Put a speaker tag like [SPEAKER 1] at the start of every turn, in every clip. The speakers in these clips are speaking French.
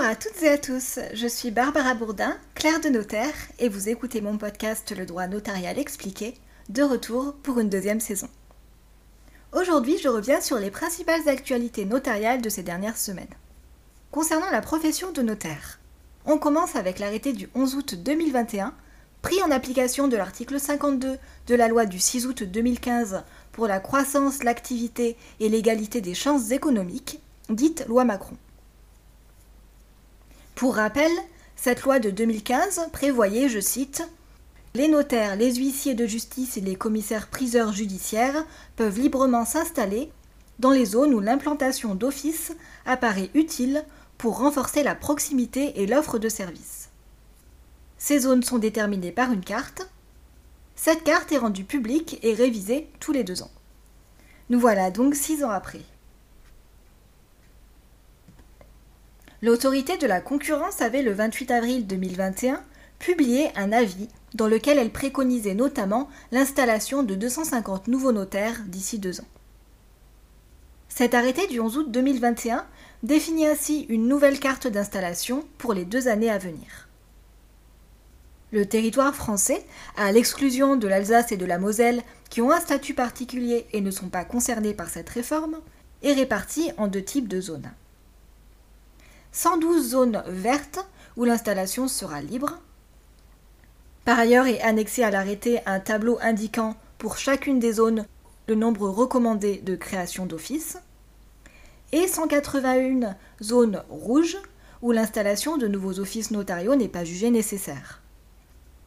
[SPEAKER 1] Bonjour à toutes et à tous, je suis Barbara Bourdin, clerc de notaire, et vous écoutez mon podcast Le droit notarial expliqué, de retour pour une deuxième saison. Aujourd'hui, je reviens sur les principales actualités notariales de ces dernières semaines. Concernant la profession de notaire, on commence avec l'arrêté du 11 août 2021, pris en application de l'article 52 de la loi du 6 août 2015 pour la croissance, l'activité et l'égalité des chances économiques, dite loi Macron. Pour rappel, cette loi de 2015 prévoyait, je cite, Les notaires, les huissiers de justice et les commissaires priseurs judiciaires peuvent librement s'installer dans les zones où l'implantation d'office apparaît utile pour renforcer la proximité et l'offre de services. Ces zones sont déterminées par une carte. Cette carte est rendue publique et révisée tous les deux ans. Nous voilà donc six ans après. L'autorité de la concurrence avait le 28 avril 2021 publié un avis dans lequel elle préconisait notamment l'installation de 250 nouveaux notaires d'ici deux ans. Cet arrêté du 11 août 2021 définit ainsi une nouvelle carte d'installation pour les deux années à venir. Le territoire français, à l'exclusion de l'Alsace et de la Moselle, qui ont un statut particulier et ne sont pas concernés par cette réforme, est réparti en deux types de zones. 112 zones vertes où l'installation sera libre. Par ailleurs est annexé à l'arrêté un tableau indiquant pour chacune des zones le nombre recommandé de création d'office et 181 zones rouges où l'installation de nouveaux offices notariaux n'est pas jugée nécessaire.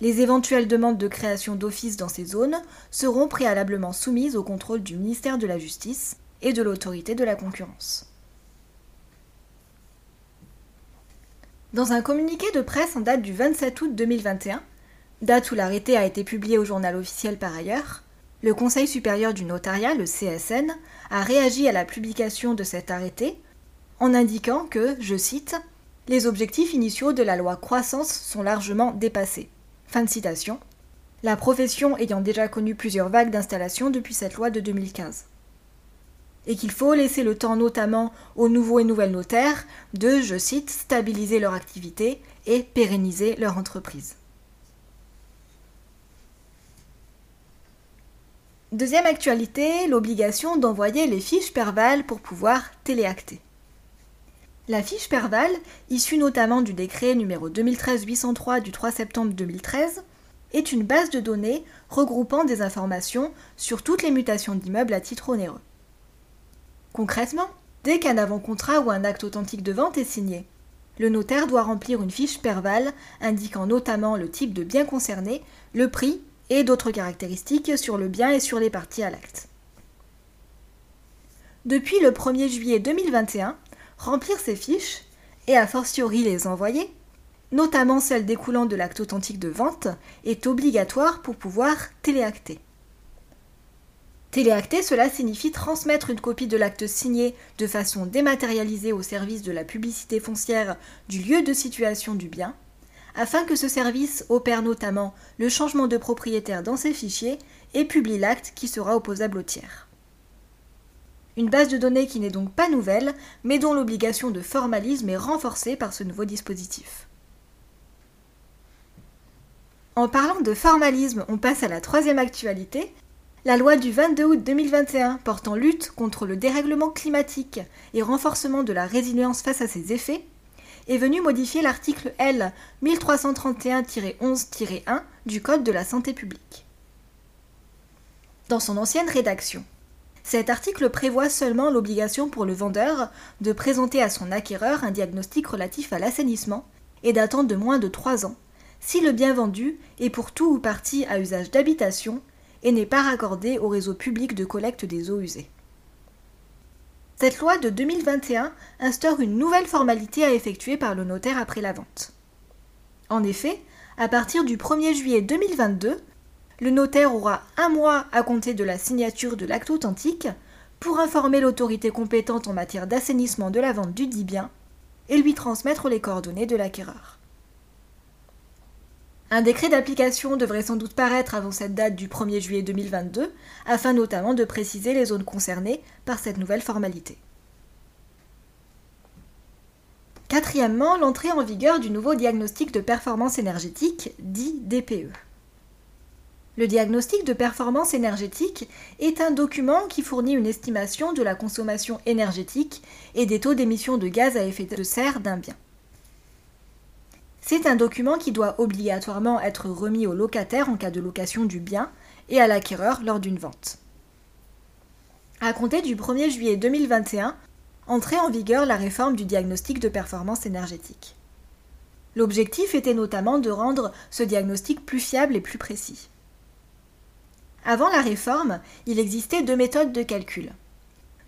[SPEAKER 1] Les éventuelles demandes de création d'offices dans ces zones seront préalablement soumises au contrôle du ministère de la Justice et de l'autorité de la concurrence. Dans un communiqué de presse en date du 27 août 2021, date où l'arrêté a été publié au journal officiel par ailleurs, le Conseil supérieur du notariat, le CSN, a réagi à la publication de cet arrêté en indiquant que, je cite, les objectifs initiaux de la loi croissance sont largement dépassés. Fin de citation. La profession ayant déjà connu plusieurs vagues d'installation depuis cette loi de 2015. Et qu'il faut laisser le temps notamment aux nouveaux et nouvelles notaires de, je cite, stabiliser leur activité et pérenniser leur entreprise. Deuxième actualité, l'obligation d'envoyer les fiches Perval pour pouvoir téléacter. La fiche Perval, issue notamment du décret numéro 2013-803 du 3 septembre 2013, est une base de données regroupant des informations sur toutes les mutations d'immeubles à titre onéreux. Concrètement, dès qu'un avant-contrat ou un acte authentique de vente est signé, le notaire doit remplir une fiche Perval indiquant notamment le type de bien concerné, le prix et d'autres caractéristiques sur le bien et sur les parties à l'acte. Depuis le 1er juillet 2021, remplir ces fiches, et a fortiori les envoyer, notamment celles découlant de l'acte authentique de vente, est obligatoire pour pouvoir téléacter. Téléacter, cela signifie transmettre une copie de l'acte signé de façon dématérialisée au service de la publicité foncière du lieu de situation du bien, afin que ce service opère notamment le changement de propriétaire dans ses fichiers et publie l'acte qui sera opposable au tiers. Une base de données qui n'est donc pas nouvelle, mais dont l'obligation de formalisme est renforcée par ce nouveau dispositif. En parlant de formalisme, on passe à la troisième actualité. La loi du 22 août 2021 portant lutte contre le dérèglement climatique et renforcement de la résilience face à ses effets est venu modifier l'article L 1331-11-1 du Code de la santé publique. Dans son ancienne rédaction, cet article prévoit seulement l'obligation pour le vendeur de présenter à son acquéreur un diagnostic relatif à l'assainissement et datant de moins de 3 ans, si le bien vendu est pour tout ou partie à usage d'habitation et n'est pas raccordé au réseau public de collecte des eaux usées. Cette loi de 2021 instaure une nouvelle formalité à effectuer par le notaire après la vente. En effet, à partir du 1er juillet 2022, le notaire aura un mois à compter de la signature de l'acte authentique pour informer l'autorité compétente en matière d'assainissement de la vente du dit bien et lui transmettre les coordonnées de l'acquéreur. Un décret d'application devrait sans doute paraître avant cette date du 1er juillet 2022, afin notamment de préciser les zones concernées par cette nouvelle formalité. Quatrièmement, l'entrée en vigueur du nouveau diagnostic de performance énergétique, dit DPE. Le diagnostic de performance énergétique est un document qui fournit une estimation de la consommation énergétique et des taux d'émission de gaz à effet de serre d'un bien. C'est un document qui doit obligatoirement être remis au locataire en cas de location du bien et à l'acquéreur lors d'une vente. À compter du 1er juillet 2021, entrait en vigueur la réforme du diagnostic de performance énergétique. L'objectif était notamment de rendre ce diagnostic plus fiable et plus précis. Avant la réforme, il existait deux méthodes de calcul.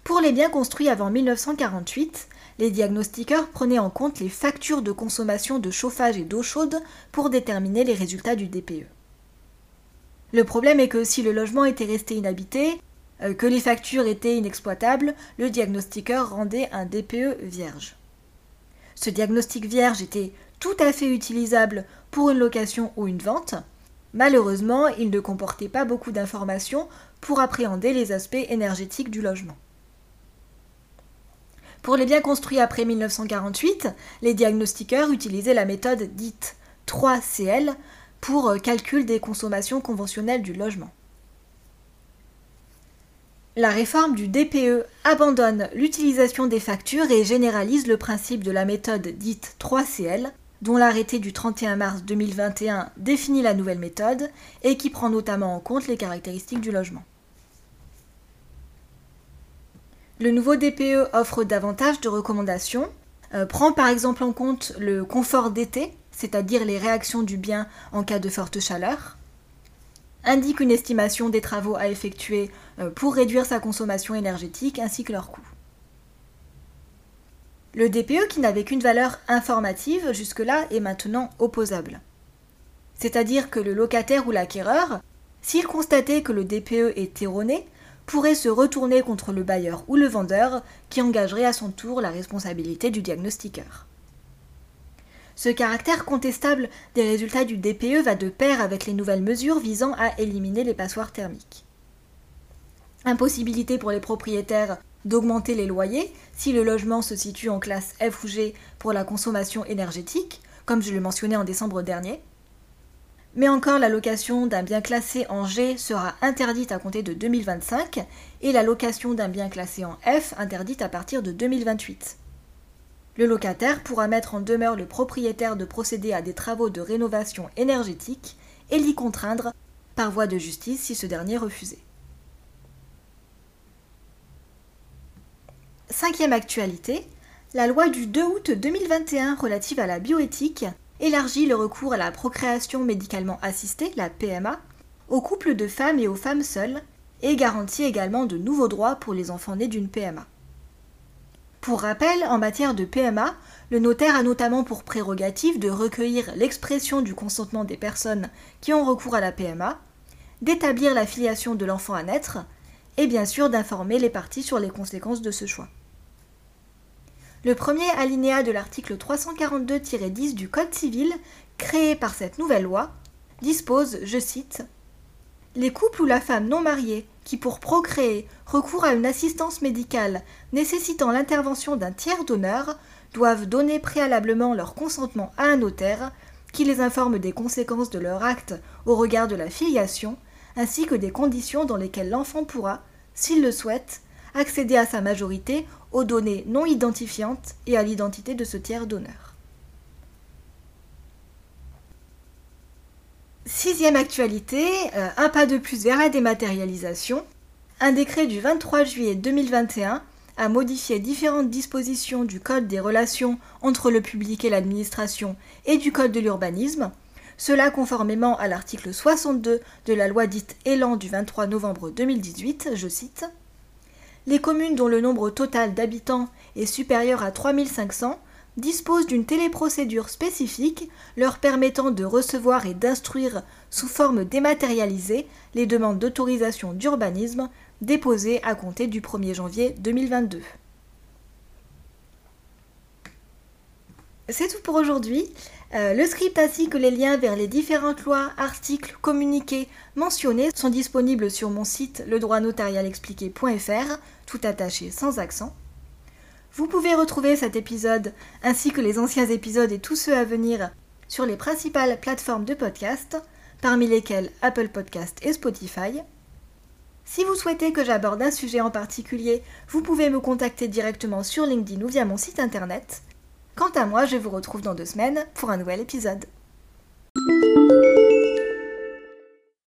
[SPEAKER 1] Pour les biens construits avant 1948, les diagnostiqueurs prenaient en compte les factures de consommation de chauffage et d'eau chaude pour déterminer les résultats du DPE. Le problème est que si le logement était resté inhabité, euh, que les factures étaient inexploitables, le diagnostiqueur rendait un DPE vierge. Ce diagnostic vierge était tout à fait utilisable pour une location ou une vente. Malheureusement, il ne comportait pas beaucoup d'informations pour appréhender les aspects énergétiques du logement. Pour les biens construits après 1948, les diagnostiqueurs utilisaient la méthode dite 3CL pour euh, calcul des consommations conventionnelles du logement. La réforme du DPE abandonne l'utilisation des factures et généralise le principe de la méthode dite 3CL, dont l'arrêté du 31 mars 2021 définit la nouvelle méthode et qui prend notamment en compte les caractéristiques du logement. Le nouveau DPE offre davantage de recommandations, euh, prend par exemple en compte le confort d'été, c'est-à-dire les réactions du bien en cas de forte chaleur, indique une estimation des travaux à effectuer euh, pour réduire sa consommation énergétique ainsi que leur coût. Le DPE qui n'avait qu'une valeur informative jusque-là est maintenant opposable. C'est-à-dire que le locataire ou l'acquéreur, s'il constatait que le DPE est erroné, pourrait se retourner contre le bailleur ou le vendeur qui engagerait à son tour la responsabilité du diagnostiqueur. Ce caractère contestable des résultats du DPE va de pair avec les nouvelles mesures visant à éliminer les passoires thermiques. Impossibilité pour les propriétaires d'augmenter les loyers si le logement se situe en classe F ou G pour la consommation énergétique, comme je le mentionnais en décembre dernier, mais encore, la location d'un bien classé en G sera interdite à compter de 2025 et la location d'un bien classé en F interdite à partir de 2028. Le locataire pourra mettre en demeure le propriétaire de procéder à des travaux de rénovation énergétique et l'y contraindre par voie de justice si ce dernier refusait. Cinquième actualité, la loi du 2 août 2021 relative à la bioéthique élargit le recours à la procréation médicalement assistée, la PMA, aux couples de femmes et aux femmes seules, et garantit également de nouveaux droits pour les enfants nés d'une PMA. Pour rappel, en matière de PMA, le notaire a notamment pour prérogative de recueillir l'expression du consentement des personnes qui ont recours à la PMA, d'établir la filiation de l'enfant à naître, et bien sûr d'informer les parties sur les conséquences de ce choix. Le premier alinéa de l'article 342-10 du Code civil, créé par cette nouvelle loi, dispose, je cite, Les couples ou la femme non mariée qui, pour procréer, recourent à une assistance médicale nécessitant l'intervention d'un tiers donneur doivent donner préalablement leur consentement à un notaire qui les informe des conséquences de leur acte au regard de la filiation, ainsi que des conditions dans lesquelles l'enfant pourra, s'il le souhaite, accéder à sa majorité aux données non identifiantes et à l'identité de ce tiers donneur. Sixième actualité, euh, un pas de plus vers la dématérialisation. Un décret du 23 juillet 2021 a modifié différentes dispositions du Code des relations entre le public et l'administration et du Code de l'urbanisme, cela conformément à l'article 62 de la loi dite Élan du 23 novembre 2018, je cite les communes dont le nombre total d'habitants est supérieur à 3500 disposent d'une téléprocédure spécifique leur permettant de recevoir et d'instruire sous forme dématérialisée les demandes d'autorisation d'urbanisme déposées à compter du 1er janvier 2022. C'est tout pour aujourd'hui. Euh, le script ainsi que les liens vers les différentes lois, articles, communiqués mentionnés sont disponibles sur mon site ledroitnotarialexpliqué.fr, tout attaché sans accent. Vous pouvez retrouver cet épisode ainsi que les anciens épisodes et tous ceux à venir sur les principales plateformes de podcast, parmi lesquelles Apple Podcast et Spotify. Si vous souhaitez que j'aborde un sujet en particulier, vous pouvez me contacter directement sur LinkedIn ou via mon site internet. Quant à moi, je vous retrouve dans deux semaines pour un nouvel épisode.